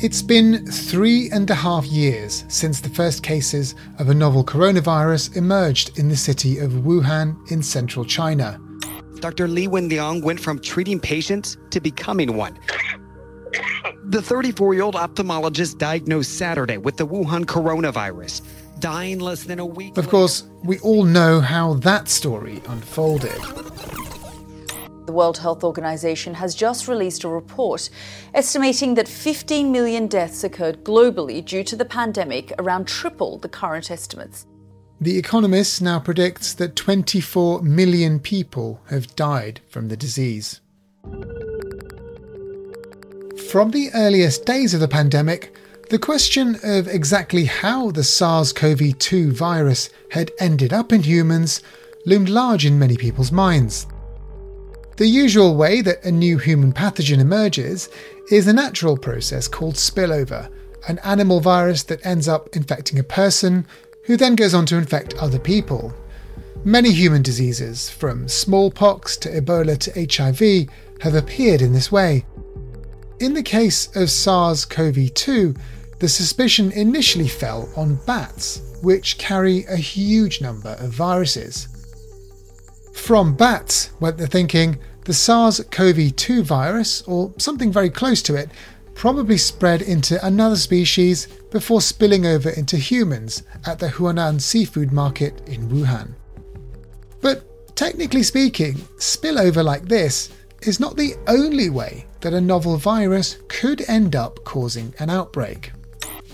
It's been three and a half years since the first cases of a novel coronavirus emerged in the city of Wuhan in central China. Dr. Li Wenliang went from treating patients to becoming one. The 34 year old ophthalmologist diagnosed Saturday with the Wuhan coronavirus, dying less than a week. Of course, we all know how that story unfolded. The World Health Organization has just released a report estimating that 15 million deaths occurred globally due to the pandemic, around triple the current estimates. The Economist now predicts that 24 million people have died from the disease. From the earliest days of the pandemic, the question of exactly how the SARS CoV 2 virus had ended up in humans loomed large in many people's minds. The usual way that a new human pathogen emerges is a natural process called spillover, an animal virus that ends up infecting a person who then goes on to infect other people. Many human diseases, from smallpox to Ebola to HIV, have appeared in this way. In the case of SARS CoV 2, the suspicion initially fell on bats, which carry a huge number of viruses. From bats went the thinking the SARS CoV 2 virus, or something very close to it, probably spread into another species before spilling over into humans at the Huanan seafood market in Wuhan. But technically speaking, spillover like this is not the only way that a novel virus could end up causing an outbreak.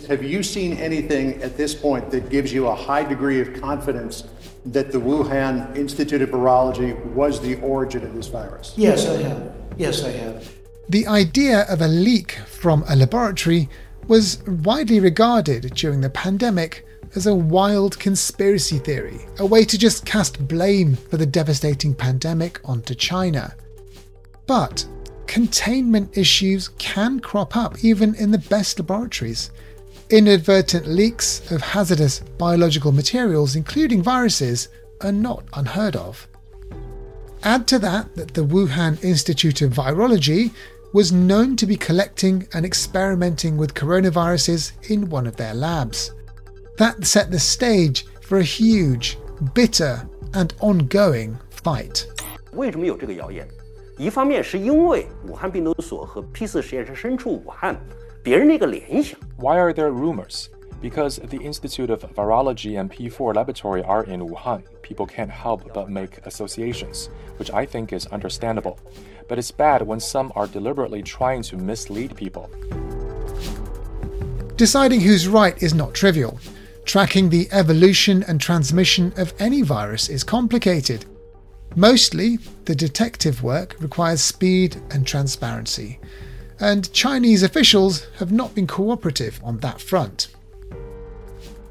Have you seen anything at this point that gives you a high degree of confidence that the Wuhan Institute of Virology was the origin of this virus? Yes, I have. Yes, I have. The idea of a leak from a laboratory was widely regarded during the pandemic as a wild conspiracy theory, a way to just cast blame for the devastating pandemic onto China. But containment issues can crop up even in the best laboratories. Inadvertent leaks of hazardous biological materials, including viruses, are not unheard of. Add to that that the Wuhan Institute of Virology was known to be collecting and experimenting with coronaviruses in one of their labs. That set the stage for a huge, bitter, and ongoing fight. 为什么有这个谣言？一方面是因为武汉病毒所和 P 四实验室身处武汉， 别人那个联想。Why are there rumors? Because the Institute of Virology and P4 Laboratory are in Wuhan, people can't help but make associations, which I think is understandable. But it's bad when some are deliberately trying to mislead people. Deciding who's right is not trivial. Tracking the evolution and transmission of any virus is complicated. Mostly, the detective work requires speed and transparency, and Chinese officials have not been cooperative on that front.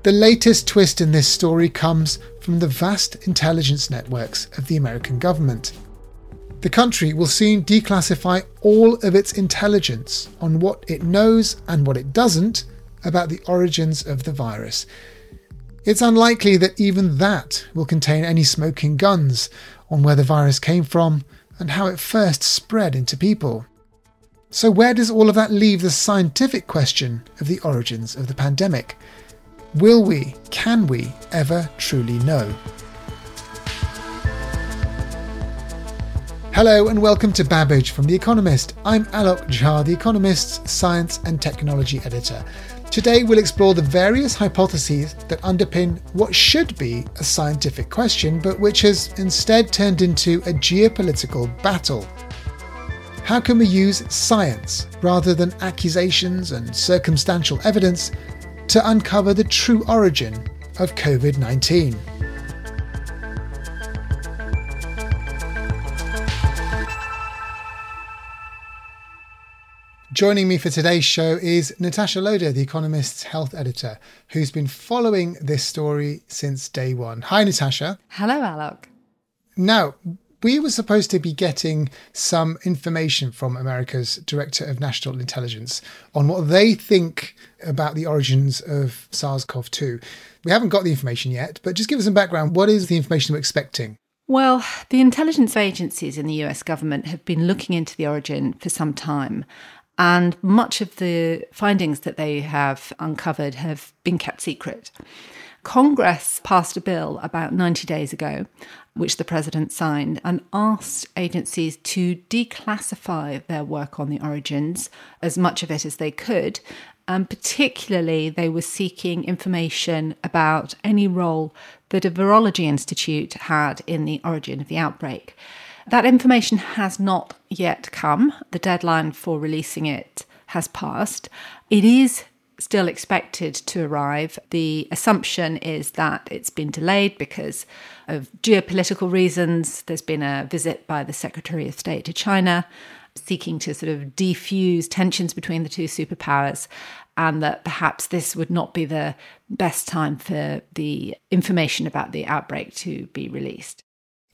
The latest twist in this story comes from the vast intelligence networks of the American government. The country will soon declassify all of its intelligence on what it knows and what it doesn't about the origins of the virus. It's unlikely that even that will contain any smoking guns on where the virus came from and how it first spread into people. So, where does all of that leave the scientific question of the origins of the pandemic? Will we, can we ever truly know? Hello and welcome to Babbage from The Economist. I'm Alok Jha, The Economist's science and technology editor. Today we'll explore the various hypotheses that underpin what should be a scientific question, but which has instead turned into a geopolitical battle. How can we use science rather than accusations and circumstantial evidence to uncover the true origin of COVID 19? Joining me for today's show is Natasha Loder, The Economist's health editor, who's been following this story since day one. Hi, Natasha. Hello, Alok. Now, we were supposed to be getting some information from America's Director of National Intelligence on what they think about the origins of SARS CoV 2. We haven't got the information yet, but just give us some background. What is the information we're expecting? Well, the intelligence agencies in the US government have been looking into the origin for some time. And much of the findings that they have uncovered have been kept secret. Congress passed a bill about 90 days ago, which the president signed, and asked agencies to declassify their work on the origins, as much of it as they could. And particularly, they were seeking information about any role that a virology institute had in the origin of the outbreak. That information has not yet come. The deadline for releasing it has passed. It is still expected to arrive. The assumption is that it's been delayed because of geopolitical reasons. There's been a visit by the Secretary of State to China seeking to sort of defuse tensions between the two superpowers, and that perhaps this would not be the best time for the information about the outbreak to be released.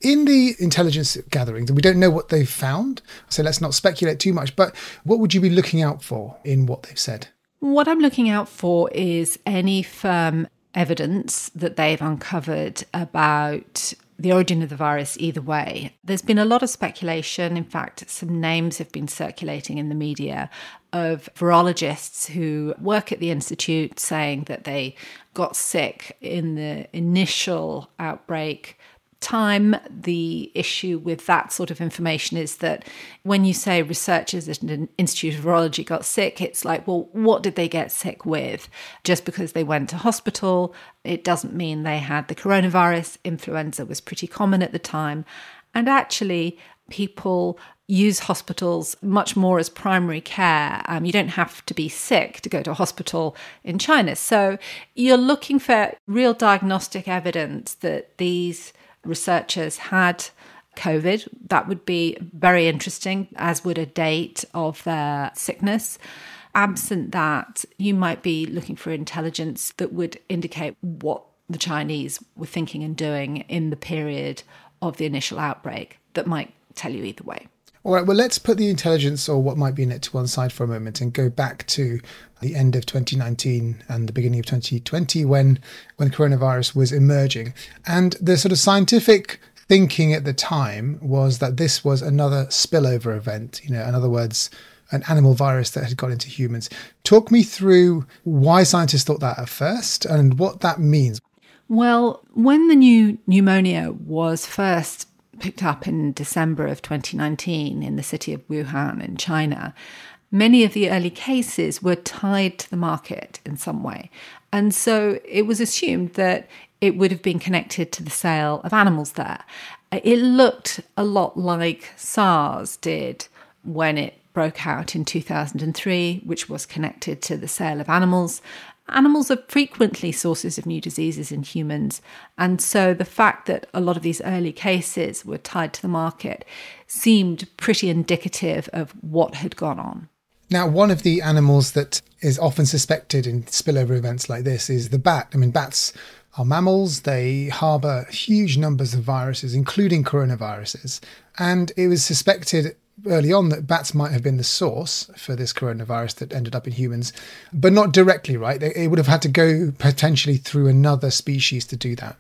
In the intelligence gatherings, we don't know what they've found, so let's not speculate too much, but what would you be looking out for in what they've said? What I'm looking out for is any firm evidence that they've uncovered about the origin of the virus either way. There's been a lot of speculation. In fact, some names have been circulating in the media of virologists who work at the Institute saying that they got sick in the initial outbreak time, the issue with that sort of information is that when you say researchers at an Institute of Virology got sick, it's like, well, what did they get sick with? Just because they went to hospital, it doesn't mean they had the coronavirus. Influenza was pretty common at the time. And actually, people use hospitals much more as primary care. Um, you don't have to be sick to go to a hospital in China. So you're looking for real diagnostic evidence that these researchers had COVID. That would be very interesting, as would a date of their sickness. Absent that, you might be looking for intelligence that would indicate what the Chinese were thinking and doing in the period of the initial outbreak that might tell you either way. All right, well, let's put the intelligence or what might be in it to one side for a moment and go back to the end of 2019 and the beginning of 2020 when, when coronavirus was emerging. And the sort of scientific thinking at the time was that this was another spillover event, you know, in other words, an animal virus that had got into humans. Talk me through why scientists thought that at first and what that means. Well, when the new pneumonia was first picked up in December of 2019 in the city of Wuhan in China, many of the early cases were tied to the market in some way. And so it was assumed that it would have been connected to the sale of animals there. It looked a lot like SARS did when it broke out in 2003, which was connected to the sale of animals. Animals are frequently sources of new diseases in humans. And so the fact that a lot of these early cases were tied to the market seemed pretty indicative of what had gone on. Now, one of the animals that is often suspected in spillover events like this is the bat. I mean, bats are mammals, they harbour huge numbers of viruses, including coronaviruses. And it was suspected early on that bats might have been the source for this coronavirus that ended up in humans, but not directly, right? It would have had to go potentially through another species to do that.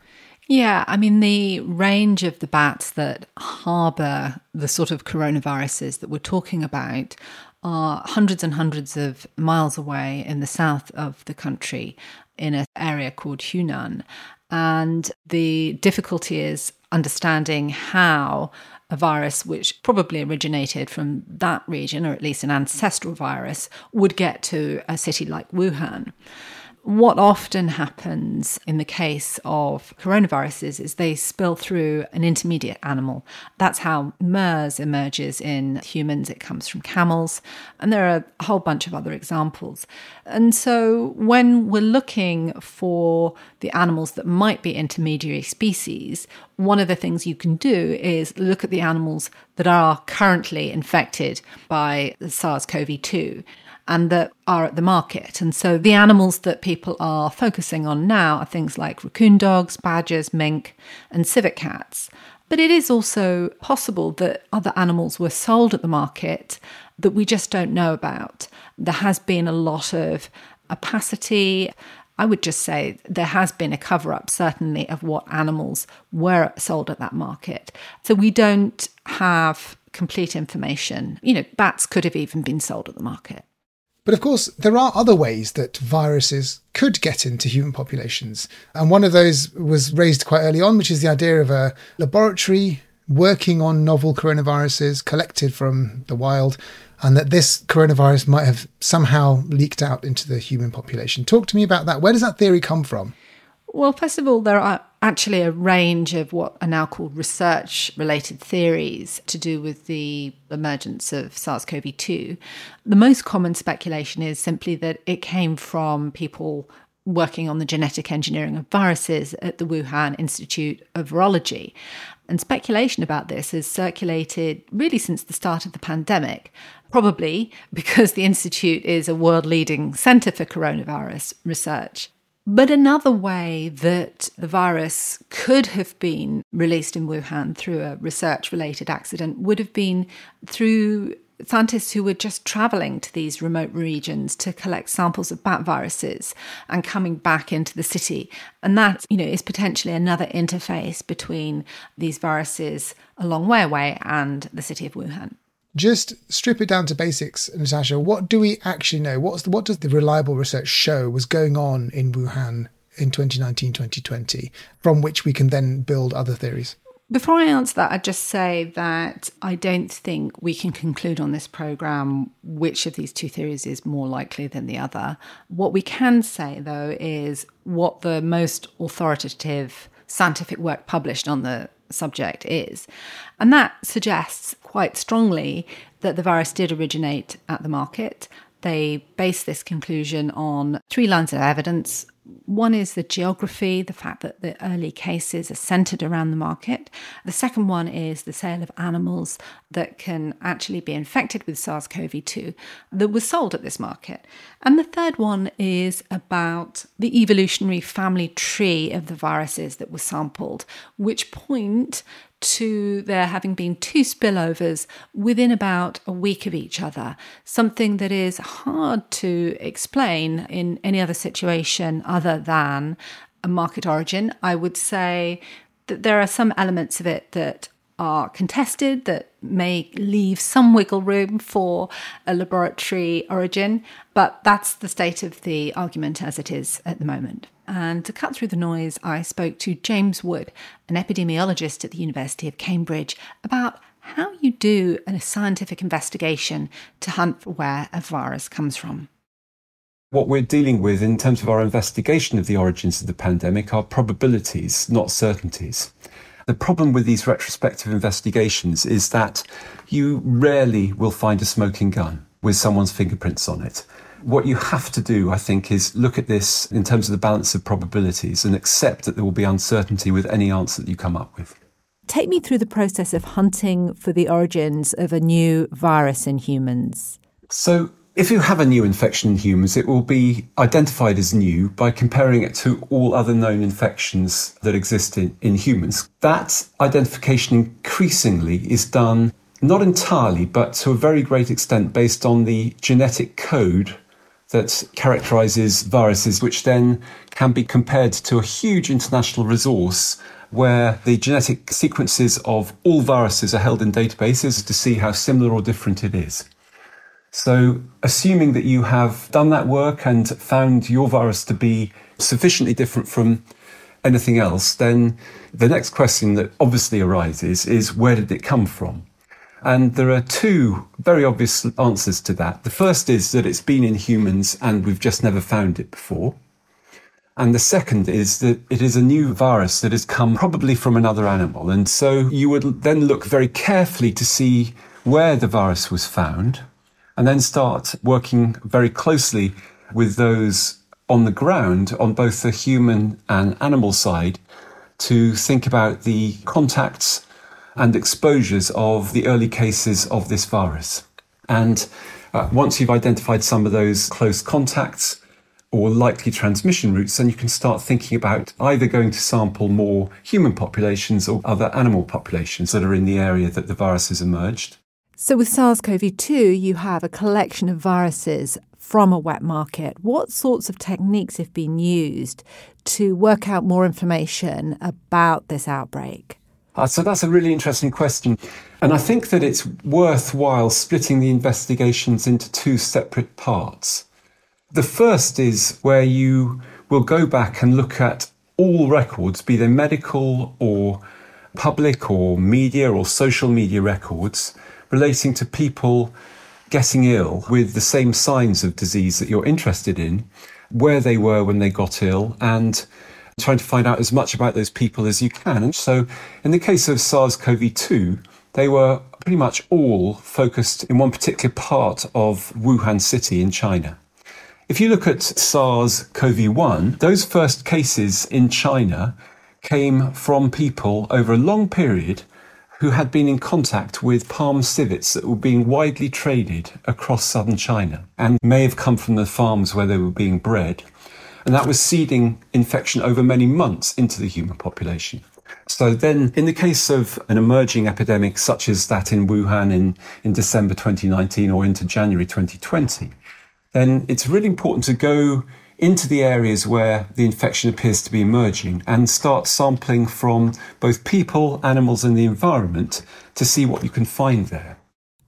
Yeah, I mean, the range of the bats that harbour the sort of coronaviruses that we're talking about are hundreds and hundreds of miles away in the south of the country in an area called Hunan. And the difficulty is understanding how a virus which probably originated from that region, or at least an ancestral virus, would get to a city like Wuhan. What often happens in the case of coronaviruses is they spill through an intermediate animal. That's how MERS emerges in humans. It comes from camels, and there are a whole bunch of other examples. And so when we're looking for the animals that might be intermediary species, one of the things you can do is look at the animals that are currently infected by SARS CoV 2 and that are at the market. And so the animals that people are focusing on now are things like raccoon dogs, badgers, mink, and civet cats. But it is also possible that other animals were sold at the market that we just don't know about. There has been a lot of opacity. I would just say there has been a cover up, certainly, of what animals were sold at that market. So we don't have complete information. You know, bats could have even been sold at the market. But of course, there are other ways that viruses could get into human populations. And one of those was raised quite early on, which is the idea of a laboratory working on novel coronaviruses collected from the wild, and that this coronavirus might have somehow leaked out into the human population. Talk to me about that. Where does that theory come from? Well, first of all, there are actually a range of what are now called research related theories to do with the emergence of SARS CoV 2. The most common speculation is simply that it came from people working on the genetic engineering of viruses at the Wuhan Institute of Virology. And speculation about this has circulated really since the start of the pandemic, probably because the Institute is a world leading centre for coronavirus research. But another way that the virus could have been released in Wuhan through a research related accident would have been through scientists who were just traveling to these remote regions to collect samples of bat viruses and coming back into the city. And that you know is potentially another interface between these viruses a long way away and the city of Wuhan just strip it down to basics, Natasha. What do we actually know? What's the, what does the reliable research show was going on in Wuhan in 2019 2020, from which we can then build other theories? Before I answer that, I'd just say that I don't think we can conclude on this program which of these two theories is more likely than the other. What we can say, though, is what the most authoritative scientific work published on the subject is. And that suggests quite strongly that the virus did originate at the market. They base this conclusion on three lines of evidence one is the geography, the fact that the early cases are centered around the market. The second one is the sale of animals that can actually be infected with SARS CoV 2 that was sold at this market. And the third one is about the evolutionary family tree of the viruses that were sampled, which point to there having been two spillovers within about a week of each other, something that is hard to explain in any other situation other than a market origin. I would say that there are some elements of it that are contested that may leave some wiggle room for a laboratory origin, but that's the state of the argument as it is at the moment. And to cut through the noise, I spoke to James Wood, an epidemiologist at the University of Cambridge, about how you do a scientific investigation to hunt for where a virus comes from. What we're dealing with in terms of our investigation of the origins of the pandemic are probabilities, not certainties. The problem with these retrospective investigations is that you rarely will find a smoking gun with someone's fingerprints on it. What you have to do, I think, is look at this in terms of the balance of probabilities and accept that there will be uncertainty with any answer that you come up with. Take me through the process of hunting for the origins of a new virus in humans. So, if you have a new infection in humans, it will be identified as new by comparing it to all other known infections that exist in, in humans. That identification increasingly is done not entirely, but to a very great extent based on the genetic code that characterizes viruses, which then can be compared to a huge international resource where the genetic sequences of all viruses are held in databases to see how similar or different it is. So, assuming that you have done that work and found your virus to be sufficiently different from anything else, then the next question that obviously arises is where did it come from? And there are two very obvious answers to that. The first is that it's been in humans and we've just never found it before. And the second is that it is a new virus that has come probably from another animal. And so you would then look very carefully to see where the virus was found and then start working very closely with those on the ground on both the human and animal side to think about the contacts and exposures of the early cases of this virus. And uh, once you've identified some of those close contacts, or likely transmission routes, then you can start thinking about either going to sample more human populations or other animal populations that are in the area that the virus has emerged. So, with SARS CoV 2, you have a collection of viruses from a wet market. What sorts of techniques have been used to work out more information about this outbreak? Uh, so, that's a really interesting question. And I think that it's worthwhile splitting the investigations into two separate parts. The first is where you will go back and look at all records, be they medical or public or media or social media records relating to people getting ill with the same signs of disease that you're interested in, where they were when they got ill, and trying to find out as much about those people as you can. And so, in the case of SARS CoV 2, they were pretty much all focused in one particular part of Wuhan City in China. If you look at SARS CoV 1, those first cases in China came from people over a long period who had been in contact with palm civets that were being widely traded across southern China and may have come from the farms where they were being bred. And that was seeding infection over many months into the human population. So then, in the case of an emerging epidemic such as that in Wuhan in, in December 2019 or into January 2020, then it's really important to go into the areas where the infection appears to be emerging and start sampling from both people, animals, and the environment to see what you can find there.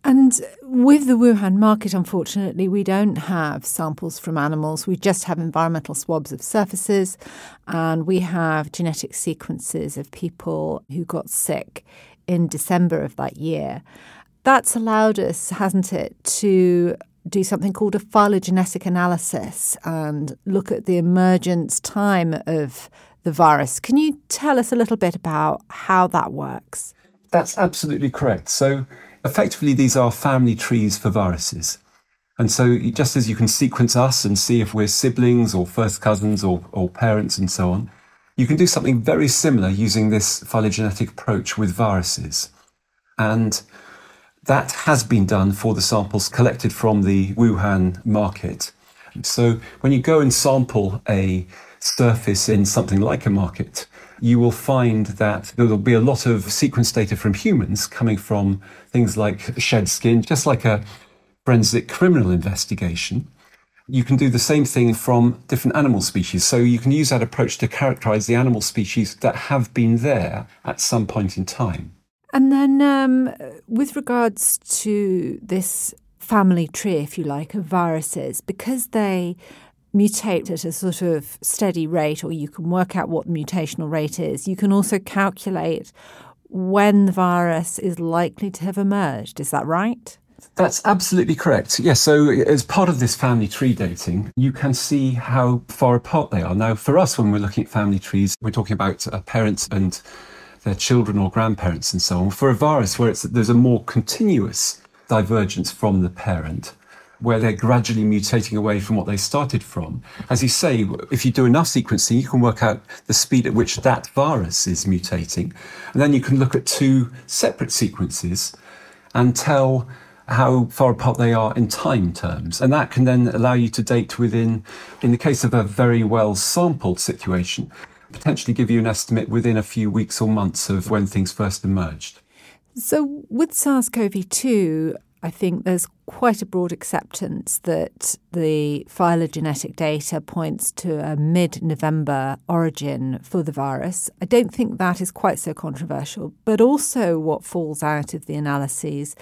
And with the Wuhan market, unfortunately, we don't have samples from animals. We just have environmental swabs of surfaces, and we have genetic sequences of people who got sick in December of that year. That's allowed us, hasn't it, to do something called a phylogenetic analysis and look at the emergence time of the virus. Can you tell us a little bit about how that works? That's absolutely correct. So, effectively, these are family trees for viruses. And so, just as you can sequence us and see if we're siblings or first cousins or, or parents and so on, you can do something very similar using this phylogenetic approach with viruses. And that has been done for the samples collected from the Wuhan market. So when you go and sample a surface in something like a market, you will find that there will be a lot of sequence data from humans coming from things like shed skin, just like a forensic criminal investigation. You can do the same thing from different animal species. So you can use that approach to characterize the animal species that have been there at some point in time. And then, um, with regards to this family tree, if you like, of viruses, because they mutate at a sort of steady rate, or you can work out what the mutational rate is, you can also calculate when the virus is likely to have emerged. Is that right? That's absolutely correct. Yes. So, as part of this family tree dating, you can see how far apart they are. Now, for us, when we're looking at family trees, we're talking about uh, parents and their children or grandparents and so on. For a virus where there's a more continuous divergence from the parent, where they're gradually mutating away from what they started from. As you say, if you do enough sequencing, you can work out the speed at which that virus is mutating. And then you can look at two separate sequences and tell how far apart they are in time terms. And that can then allow you to date within, in the case of a very well sampled situation, potentially give you an estimate within a few weeks or months of when things first emerged. So, with SARS CoV 2, I think there's quite a broad acceptance that the phylogenetic data points to a mid November origin for the virus. I don't think that is quite so controversial, but also what falls out of the analyses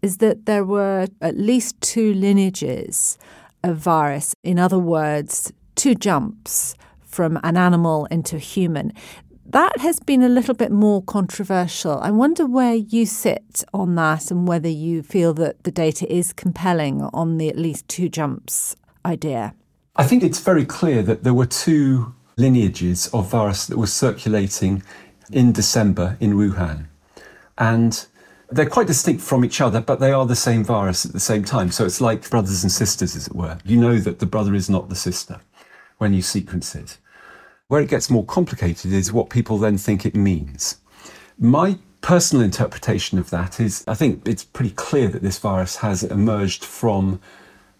is that there were at least two lineages of virus. In other words, two jumps from an animal into a human. That has been a little bit more controversial. I wonder where you sit on that and whether you feel that the data is compelling on the at least two jumps idea. I think it's very clear that there were two lineages of virus that were circulating in December in Wuhan. And they're quite distinct from each other, but they are the same virus at the same time. So it's like brothers and sisters, as it were. You know that the brother is not the sister when you sequence it. Where it gets more complicated is what people then think it means. My personal interpretation of that is I think it's pretty clear that this virus has emerged from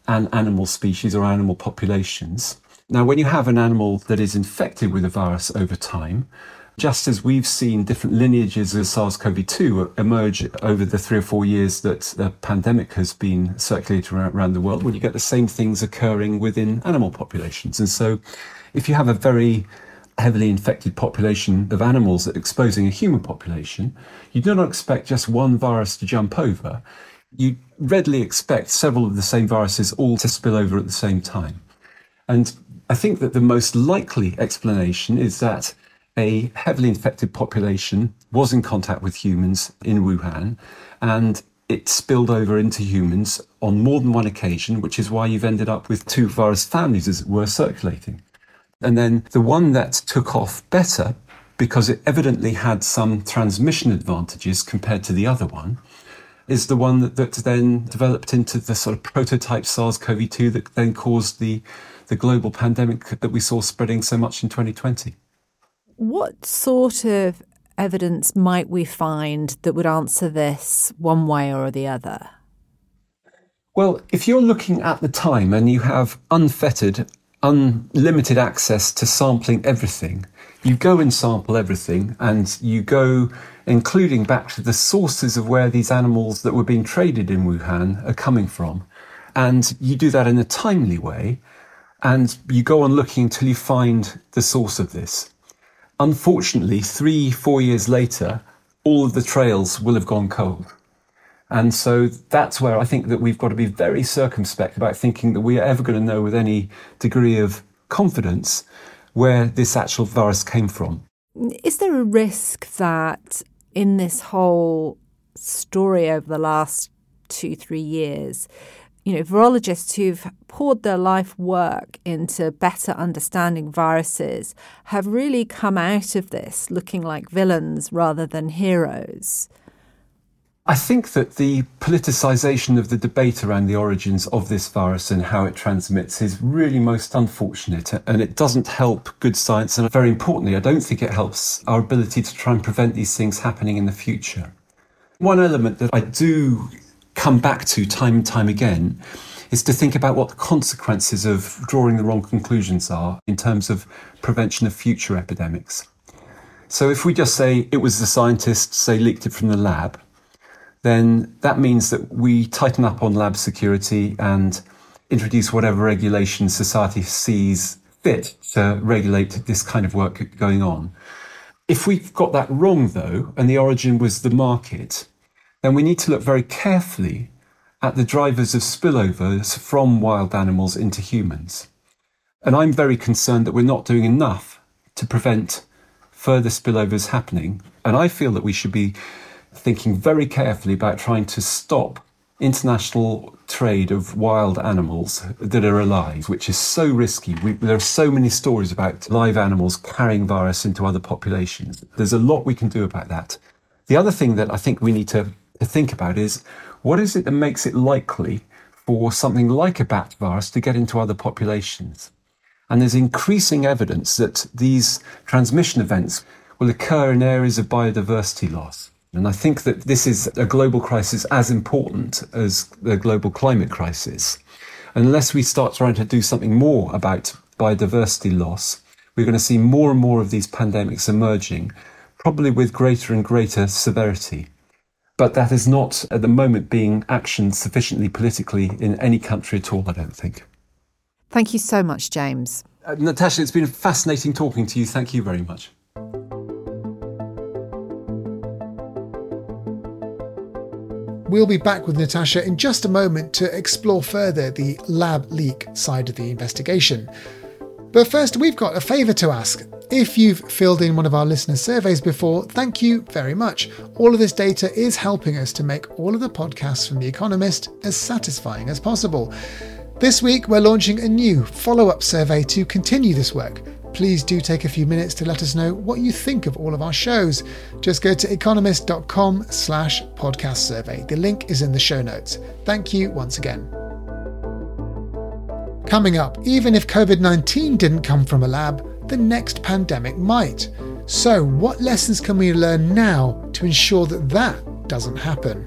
an animal species or animal populations. Now, when you have an animal that is infected with a virus over time, just as we've seen different lineages of SARS CoV 2 emerge over the three or four years that the pandemic has been circulating around the world, well, you get the same things occurring within animal populations. And so, if you have a very heavily infected population of animals exposing a human population, you do not expect just one virus to jump over. You readily expect several of the same viruses all to spill over at the same time. And I think that the most likely explanation is that a heavily infected population was in contact with humans in Wuhan and it spilled over into humans on more than one occasion, which is why you've ended up with two virus families, as it were, circulating. And then the one that took off better, because it evidently had some transmission advantages compared to the other one, is the one that, that then developed into the sort of prototype SARS CoV 2 that then caused the, the global pandemic that we saw spreading so much in 2020. What sort of evidence might we find that would answer this one way or the other? Well, if you're looking at the time and you have unfettered, unlimited access to sampling everything, you go and sample everything and you go including back to the sources of where these animals that were being traded in Wuhan are coming from. And you do that in a timely way and you go on looking until you find the source of this. Unfortunately, three, four years later, all of the trails will have gone cold. And so that's where I think that we've got to be very circumspect about thinking that we are ever going to know with any degree of confidence where this actual virus came from. Is there a risk that in this whole story over the last two, three years, you know, virologists who've poured their life work into better understanding viruses have really come out of this looking like villains rather than heroes. I think that the politicization of the debate around the origins of this virus and how it transmits is really most unfortunate and it doesn't help good science. And very importantly, I don't think it helps our ability to try and prevent these things happening in the future. One element that I do come back to time and time again is to think about what the consequences of drawing the wrong conclusions are in terms of prevention of future epidemics. So if we just say it was the scientists, they leaked it from the lab, then that means that we tighten up on lab security and introduce whatever regulations society sees fit to regulate this kind of work going on. If we've got that wrong, though, and the origin was the market, then we need to look very carefully at the drivers of spillovers from wild animals into humans. And I'm very concerned that we're not doing enough to prevent further spillovers happening. And I feel that we should be thinking very carefully about trying to stop international trade of wild animals that are alive, which is so risky. We, there are so many stories about live animals carrying virus into other populations. There's a lot we can do about that. The other thing that I think we need to to think about is what is it that makes it likely for something like a bat virus to get into other populations? And there's increasing evidence that these transmission events will occur in areas of biodiversity loss. And I think that this is a global crisis as important as the global climate crisis. Unless we start trying to do something more about biodiversity loss, we're going to see more and more of these pandemics emerging, probably with greater and greater severity. But that is not, at the moment, being actioned sufficiently politically in any country at all, I don't think. Thank you so much, James. Uh, Natasha, it's been fascinating talking to you. Thank you very much. We'll be back with Natasha in just a moment to explore further the lab leak side of the investigation. But first, we've got a favour to ask. If you've filled in one of our listener surveys before, thank you very much. All of this data is helping us to make all of the podcasts from The Economist as satisfying as possible. This week, we're launching a new follow up survey to continue this work. Please do take a few minutes to let us know what you think of all of our shows. Just go to economist.com slash podcast survey. The link is in the show notes. Thank you once again. Coming up, even if COVID 19 didn't come from a lab, the next pandemic might. So, what lessons can we learn now to ensure that that doesn't happen?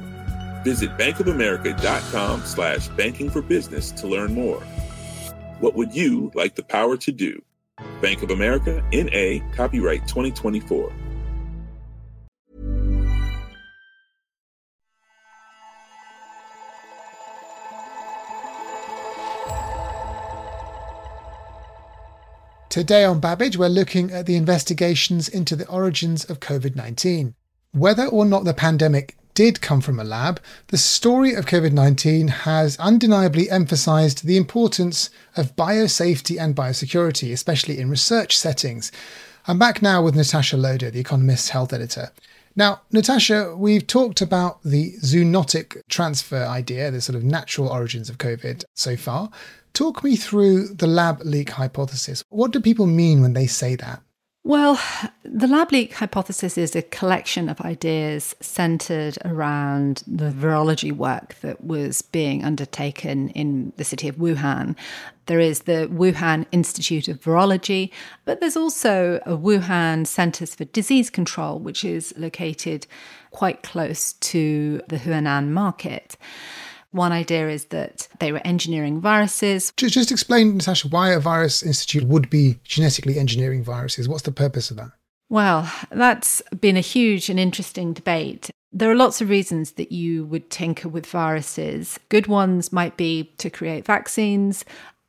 Visit bankofamerica.com slash banking for business to learn more. What would you like the power to do? Bank of America, N.A., copyright 2024. Today on Babbage, we're looking at the investigations into the origins of COVID 19. Whether or not the pandemic did come from a lab, the story of COVID 19 has undeniably emphasized the importance of biosafety and biosecurity, especially in research settings. I'm back now with Natasha Loder, The Economist's health editor. Now, Natasha, we've talked about the zoonotic transfer idea, the sort of natural origins of COVID so far. Talk me through the lab leak hypothesis. What do people mean when they say that? Well, the lab leak hypothesis is a collection of ideas centered around the virology work that was being undertaken in the city of Wuhan. There is the Wuhan Institute of Virology, but there's also a Wuhan Centers for Disease Control, which is located quite close to the Huanan market. One idea is that they were engineering viruses. Just, just explain, Natasha, why a virus institute would be genetically engineering viruses. What's the purpose of that? Well, that's been a huge and interesting debate. There are lots of reasons that you would tinker with viruses. Good ones might be to create vaccines.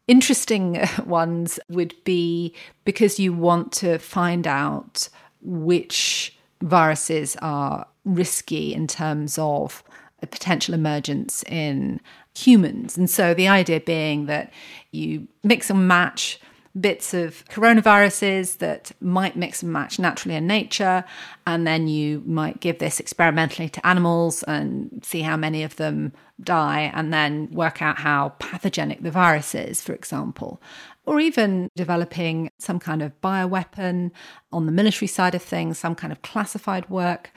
Interesting ones would be because you want to find out which viruses are risky in terms of potential emergence in humans. And so the idea being that you mix and match bits of coronaviruses that might mix and match naturally in nature, and then you might give this experimentally to animals and see how many of them die, and then work out how pathogenic the virus is, for example. Or even developing some kind of bioweapon on the military side of things, some kind of classified work.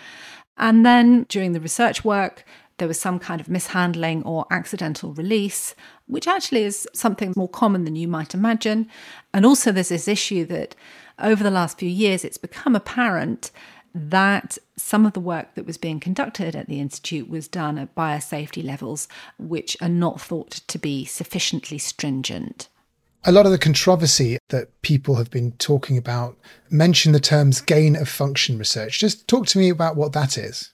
And then during the research work, there was some kind of mishandling or accidental release, which actually is something more common than you might imagine. And also, there's this issue that over the last few years, it's become apparent that some of the work that was being conducted at the Institute was done at biosafety levels which are not thought to be sufficiently stringent. A lot of the controversy that people have been talking about mention the terms gain of function research. Just talk to me about what that is.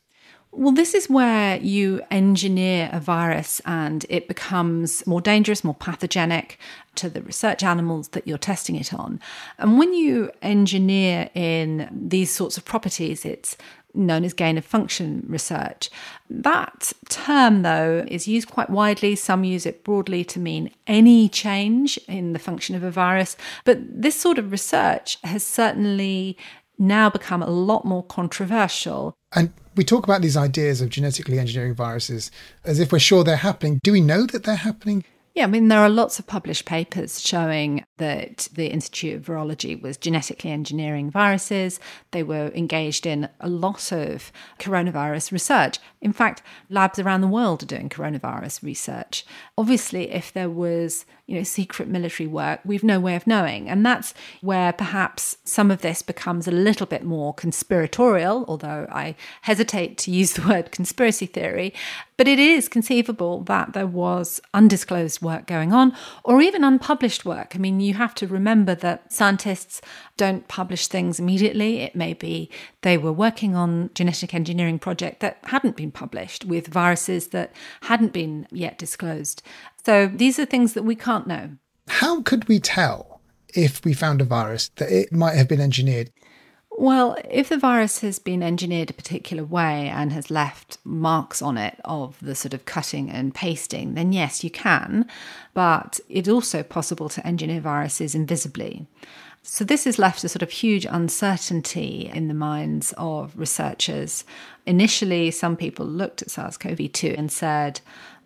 Well, this is where you engineer a virus and it becomes more dangerous, more pathogenic to the research animals that you're testing it on. And when you engineer in these sorts of properties, it's known as gain of function research. That term, though, is used quite widely. Some use it broadly to mean any change in the function of a virus. But this sort of research has certainly now become a lot more controversial. And we talk about these ideas of genetically engineering viruses as if we're sure they're happening. Do we know that they're happening? Yeah, I mean, there are lots of published papers showing that the Institute of Virology was genetically engineering viruses. They were engaged in a lot of coronavirus research. In fact, labs around the world are doing coronavirus research. Obviously, if there was, you know, secret military work, we've no way of knowing. And that's where perhaps some of this becomes a little bit more conspiratorial, although I hesitate to use the word conspiracy theory But it is conceivable that there was undisclosed work going on or even unpublished work. I mean, you have to remember that scientists don't publish things immediately. It may be they were working on genetic engineering project that hadn't been published with viruses that hadn't been yet disclosed. So these are things that we can't know. How could we tell if we found a virus that it might have been engineered? Well, if the virus has been engineered a particular way and has left marks on it of the sort of cutting and pasting, then yes, you can. But it's also possible to engineer viruses invisibly. So, this has left a sort of huge uncertainty in the minds of researchers. Initially, some people looked at SARS CoV 2 and said,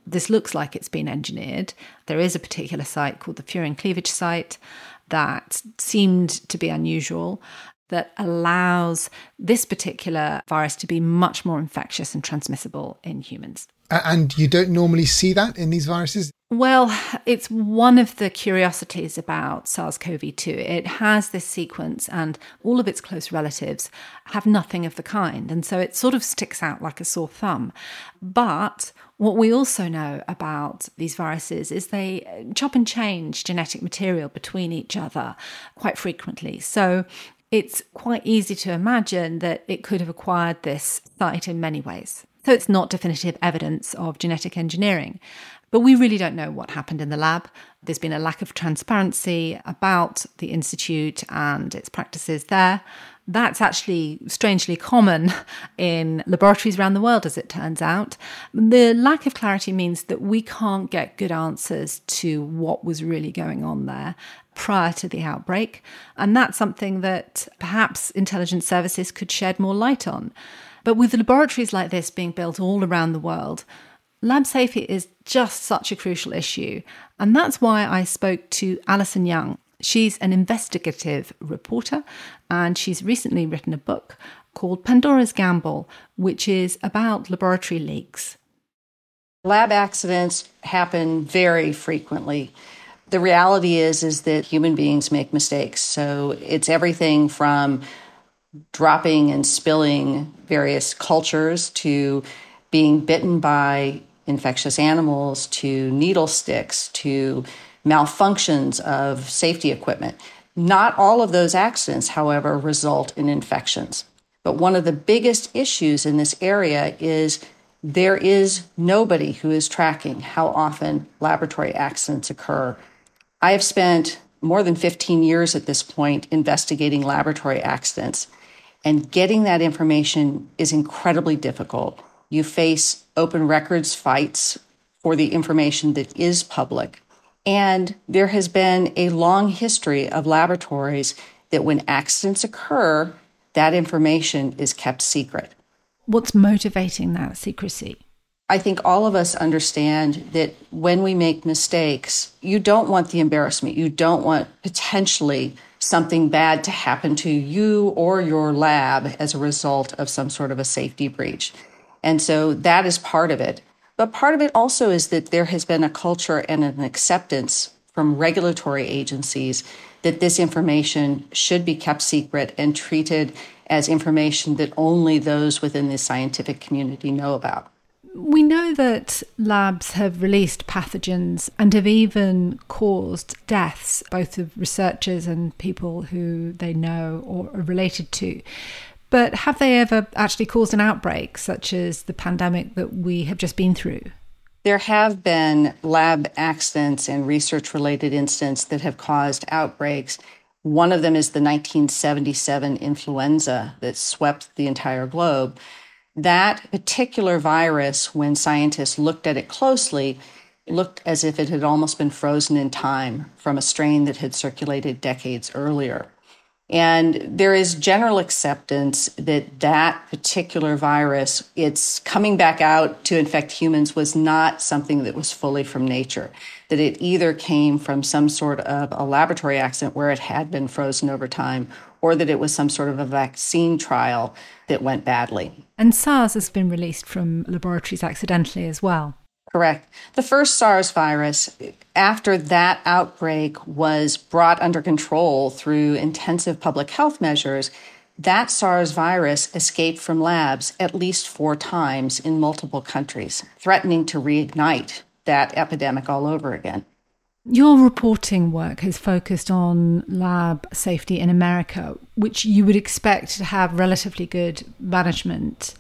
this looks like it's been engineered. There is a particular site called the furin cleavage site that seemed to be unusual that allows this particular virus to be much more infectious and transmissible in humans. And you don't normally see that in these viruses? Well, it's one of the curiosities about SARS CoV 2. It has this sequence, and all of its close relatives have nothing of the kind. And so it sort of sticks out like a sore thumb. But what we also know about these viruses is they chop and change genetic material between each other quite frequently. So it's quite easy to imagine that it could have acquired this site in many ways. So it's not definitive evidence of genetic engineering. But we really don't know what happened in the lab. There's been a lack of transparency about the Institute and its practices there. That's actually strangely common in laboratories around the world, as it turns out. The lack of clarity means that we can't get good answers to what was really going on there prior to the outbreak. And that's something that perhaps intelligence services could shed more light on. But with laboratories like this being built all around the world, lab safety is just such a crucial issue. And that's why I spoke to Alison Young. She's an investigative reporter and she's recently written a book called Pandora's Gamble, which is about laboratory leaks. Lab accidents happen very frequently. The reality is is that human beings make mistakes. So it's everything from dropping and spilling various cultures to being bitten by infectious animals to needle sticks to malfunctions of safety equipment. Not all of those accidents, however, result in infections. But one of the biggest issues in this area is there is nobody who is tracking how often laboratory accidents occur. I have spent more than 15 years at this point investigating laboratory accidents, and getting that information is incredibly difficult. You face open records fights for the information that is public. And there has been a long history of laboratories that when accidents occur, that information is kept secret. What's motivating that secrecy? I think all of us understand that when we make mistakes, you don't want the embarrassment. You don't want potentially something bad to happen to you or your lab as a result of some sort of a safety breach. And so that is part of it. But part of it also is that there has been a culture and an acceptance from regulatory agencies that this information should be kept secret and treated as information that only those within the scientific community know about. We know that labs have released pathogens and have even caused deaths, both of researchers and people who they know or are related to. But have they ever actually caused an outbreak, such as the pandemic that we have just been through? There have been lab accidents and research related incidents that have caused outbreaks. One of them is the 1977 influenza that swept the entire globe. That particular virus, when scientists looked at it closely, looked as if it had almost been frozen in time from a strain that had circulated decades earlier. And there is general acceptance that that particular virus, its coming back out to infect humans was not something that was fully from nature, that it either came from some sort of a laboratory accident where it had been frozen over time, or that it was some sort of a vaccine trial that went badly. And SARS has been released from laboratories accidentally as well. Correct. The first SARS virus, after that outbreak was brought under control through intensive public health measures, that SARS virus escaped from labs at least four times in multiple countries, threatening to reignite that epidemic all over again. Your reporting work has focused on lab safety in America, which you would expect to have relatively good management.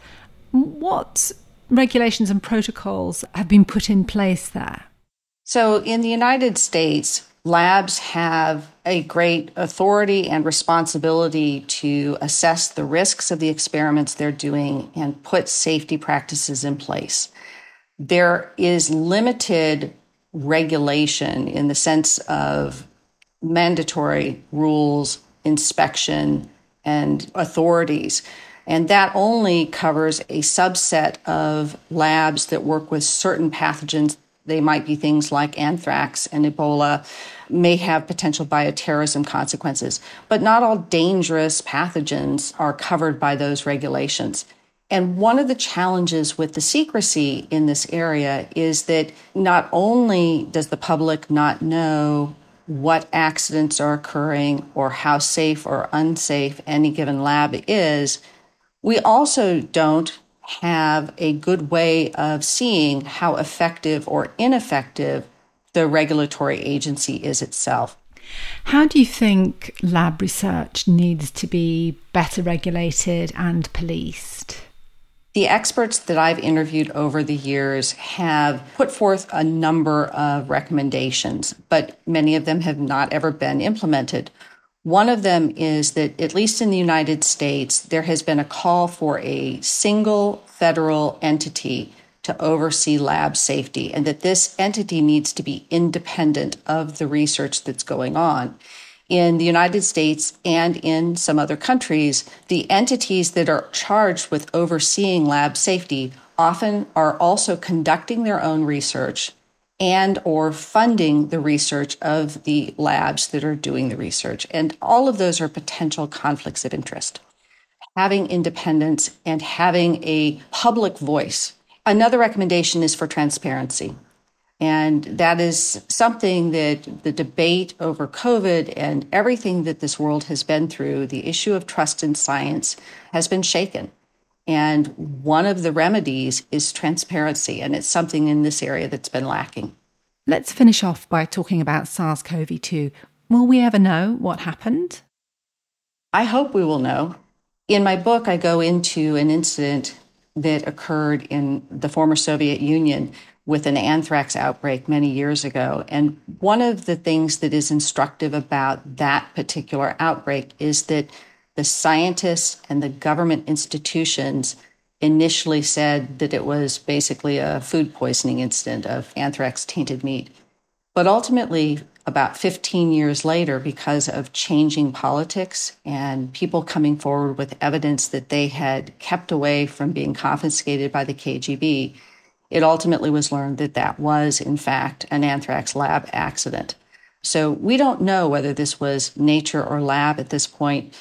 What regulations and protocols have been put in place there? So, in the United States, labs have a great authority and responsibility to assess the risks of the experiments they're doing and put safety practices in place. There is limited regulation in the sense of mandatory rules, inspection, and authorities. And that only covers a subset of labs that work with certain pathogens. They might be things like anthrax and Ebola, may have potential bioterrorism consequences. But not all dangerous pathogens are covered by those regulations. And one of the challenges with the secrecy in this area is that not only does the public not know what accidents are occurring or how safe or unsafe any given lab is, we also don't have a good way of seeing how effective or ineffective the regulatory agency is itself. How do you think lab research needs to be better regulated and policed? The experts that I've interviewed over the years have put forth a number of recommendations, but many of them have not ever been implemented. One of them is that, at least in the United States, there has been a call for a single federal entity to oversee lab safety, and that this entity needs to be independent of the research that's going on in the United States and in some other countries, the entities that are charged with overseeing lab safety often are also conducting their own research and or funding the research of the labs that are doing the research. And all of those are potential conflicts of interest. Having independence and having a public voice. Another recommendation is for transparency and that is something that the debate over COVID and everything that this world has been through, the issue of trust in science has been shaken. And one of the remedies is transparency, and it's something in this area that's been lacking. Let's finish off by talking about SARS CoV 2. Will we ever know what happened? I hope we will know. In my book, I go into an incident that occurred in the former Soviet Union with an anthrax outbreak many years ago. And one of the things that is instructive about that particular outbreak is that the scientists and the government institutions initially said that it was basically a food poisoning incident of anthrax tainted meat. But ultimately, about 15 years later, because of changing politics and people coming forward with evidence that they had kept away from being confiscated by the KGB, it ultimately was learned that that was, in fact, an anthrax lab accident. So we don't know whether this was nature or lab at this point,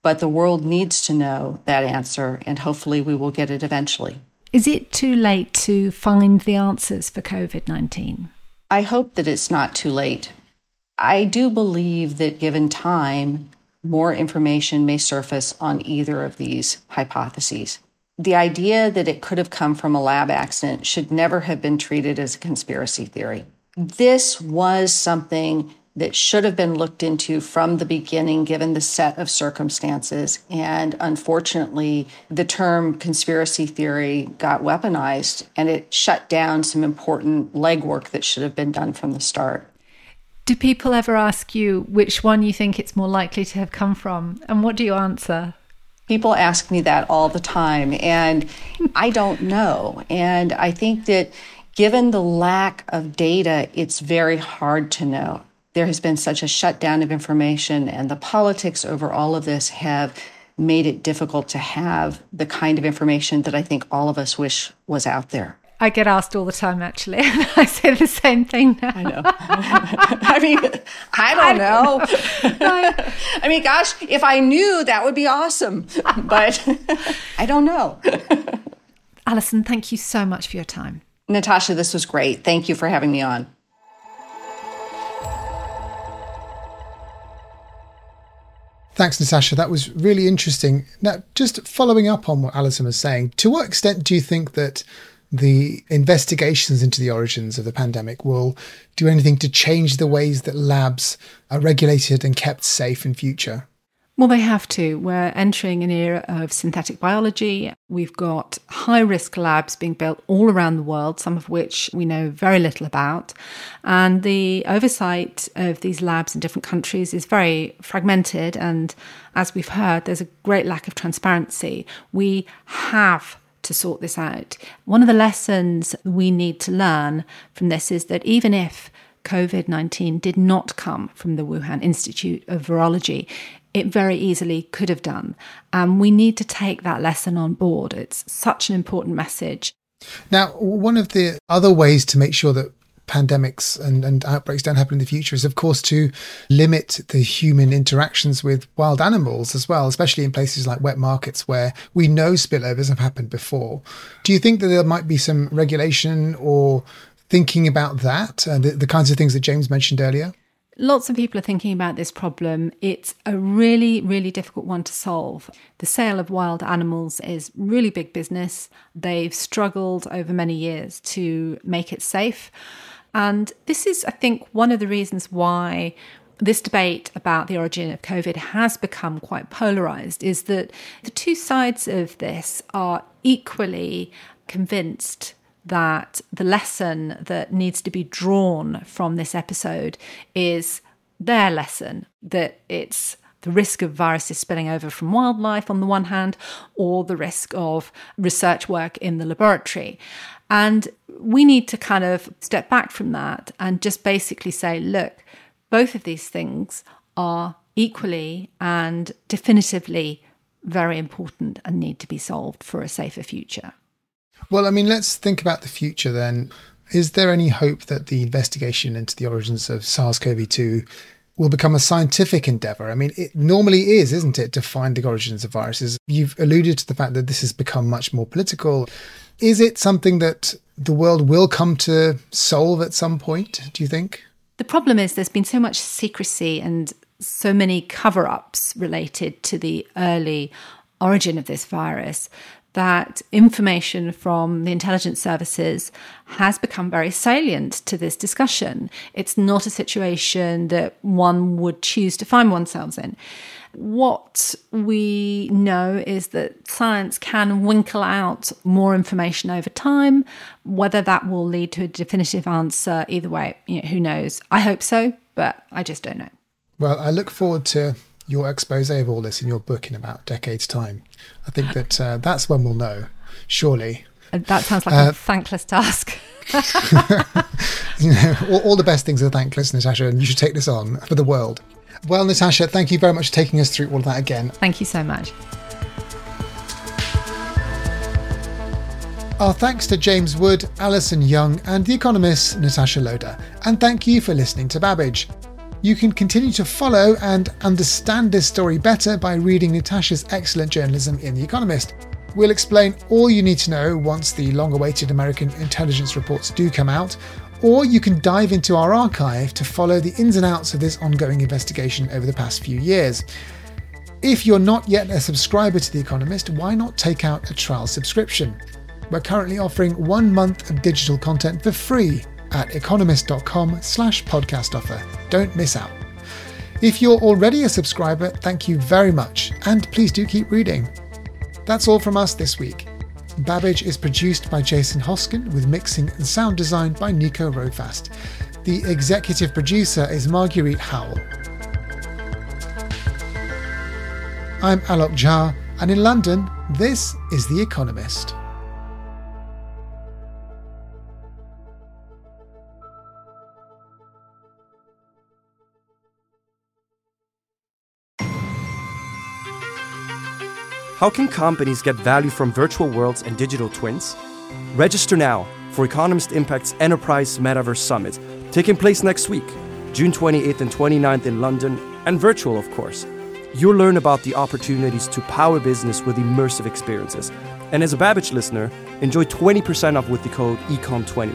but the world needs to know that answer, and hopefully we will get it eventually. Is it too late to find the answers for COVID 19? I hope that it's not too late. I do believe that given time, more information may surface on either of these hypotheses the idea that it could have come from a lab accident should never have been treated as a conspiracy theory. This was something that should have been looked into from the beginning, given the set of circumstances. And unfortunately, the term conspiracy theory got weaponized and it shut down some important legwork that should have been done from the start. Do people ever ask you which one you think it's more likely to have come from? And what do you answer? People ask me that all the time, and I don't know. And I think that given the lack of data, it's very hard to know. There has been such a shutdown of information, and the politics over all of this have made it difficult to have the kind of information that I think all of us wish was out there. I get asked all the time, actually. I say the same thing now. I know. I mean, I don't know. I mean, gosh, if I knew, that would be awesome. But I don't know. Alison, thank you so much for your time. Natasha, this was great. Thank you for having me on. Thanks, Natasha. That was really interesting. Now, just following up on what Alison was saying, to what extent do you think that the investigations into the origins of the pandemic will do anything to change the ways that labs are regulated and kept safe in future? Well, they have to. We're entering an era of synthetic biology. We've got high risk labs being built all around the world, some of which we know very little about. And the oversight of these labs in different countries is very fragmented. And as we've heard, there's a great lack of transparency. We have to sort this out. One of the lessons we need to learn from this is that even if COVID 19 did not come from the Wuhan Institute of Virology it very easily could have done. And we need to take that lesson on board. It's such an important message. Now, one of the other ways to make sure that pandemics and, and outbreaks don't happen in the future is, of course, to limit the human interactions with wild animals as well, especially in places like wet markets where we know spillovers have happened before. Do you think that there might be some regulation or thinking about that, uh, the, the kinds of things that James mentioned earlier? Lots of people are thinking about this problem. It's a really, really difficult one to solve. The sale of wild animals is really big business. They've struggled over many years to make it safe. And this is, I think, one of the reasons why this debate about the origin of COVID has become quite polarized is that the two sides of this are equally convinced that the lesson that needs to be drawn from this episode is their lesson that it's the risk of viruses spilling over from wildlife on the one hand, or the risk of research work in the laboratory. And we need to kind of step back from that and just basically say, look, both of these things are equally and definitively very important and need to be solved for a safer future. Well, I mean, let's think about the future then. Is there any hope that the investigation into the origins of SARS CoV 2 will become a scientific endeavor? I mean, it normally is, isn't it, to find the origins of viruses? You've alluded to the fact that this has become much more political. Is it something that the world will come to solve at some point, do you think? The problem is there's been so much secrecy and so many cover ups related to the early origin of this virus that information from the intelligence services has become very salient to this discussion. It's not a situation that one would choose to find oneself in. What we know is that science can winkle out more information over time. Whether that will lead to a definitive answer, either way, you know, who knows? I hope so, but I just don't know. Well, I look forward to your expose of all this in your book in about decade's time. I think that uh, that's when we'll know, surely. Uh, that sounds like uh, a thankless task. you know, all, all, the best things are thankless, Natasha, and you should take this on for the world. Well, Natasha, thank you very much for taking us through all of that again. Thank you so much. Our thanks to James Wood, Alison Young, and The Economist, Natasha Loder. And thank you for listening to Babbage. You can continue to follow and understand this story better by reading Natasha's excellent journalism in The Economist. We'll explain all you need to know once the long awaited American intelligence reports do come out, or you can dive into our archive to follow the ins and outs of this ongoing investigation over the past few years. If you're not yet a subscriber to The Economist, why not take out a trial subscription? We're currently offering one month of digital content for free at economist.com slash podcast offer. Don't miss out. If you're already a subscriber, thank you very much, and please do keep reading. That's all from us this week. Babbage is produced by Jason Hoskin with mixing and sound design by Nico Rofast. The executive producer is Marguerite Howell. I'm Alok Jha, and in London, this is The Economist. How can companies get value from virtual worlds and digital twins? Register now for Economist Impact's Enterprise Metaverse Summit, taking place next week, June 28th and 29th in London, and virtual, of course. You'll learn about the opportunities to power business with immersive experiences. And as a Babbage listener, enjoy 20% off with the code ECON20.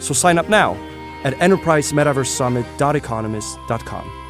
So sign up now at enterprisemetaversesummit.economist.com.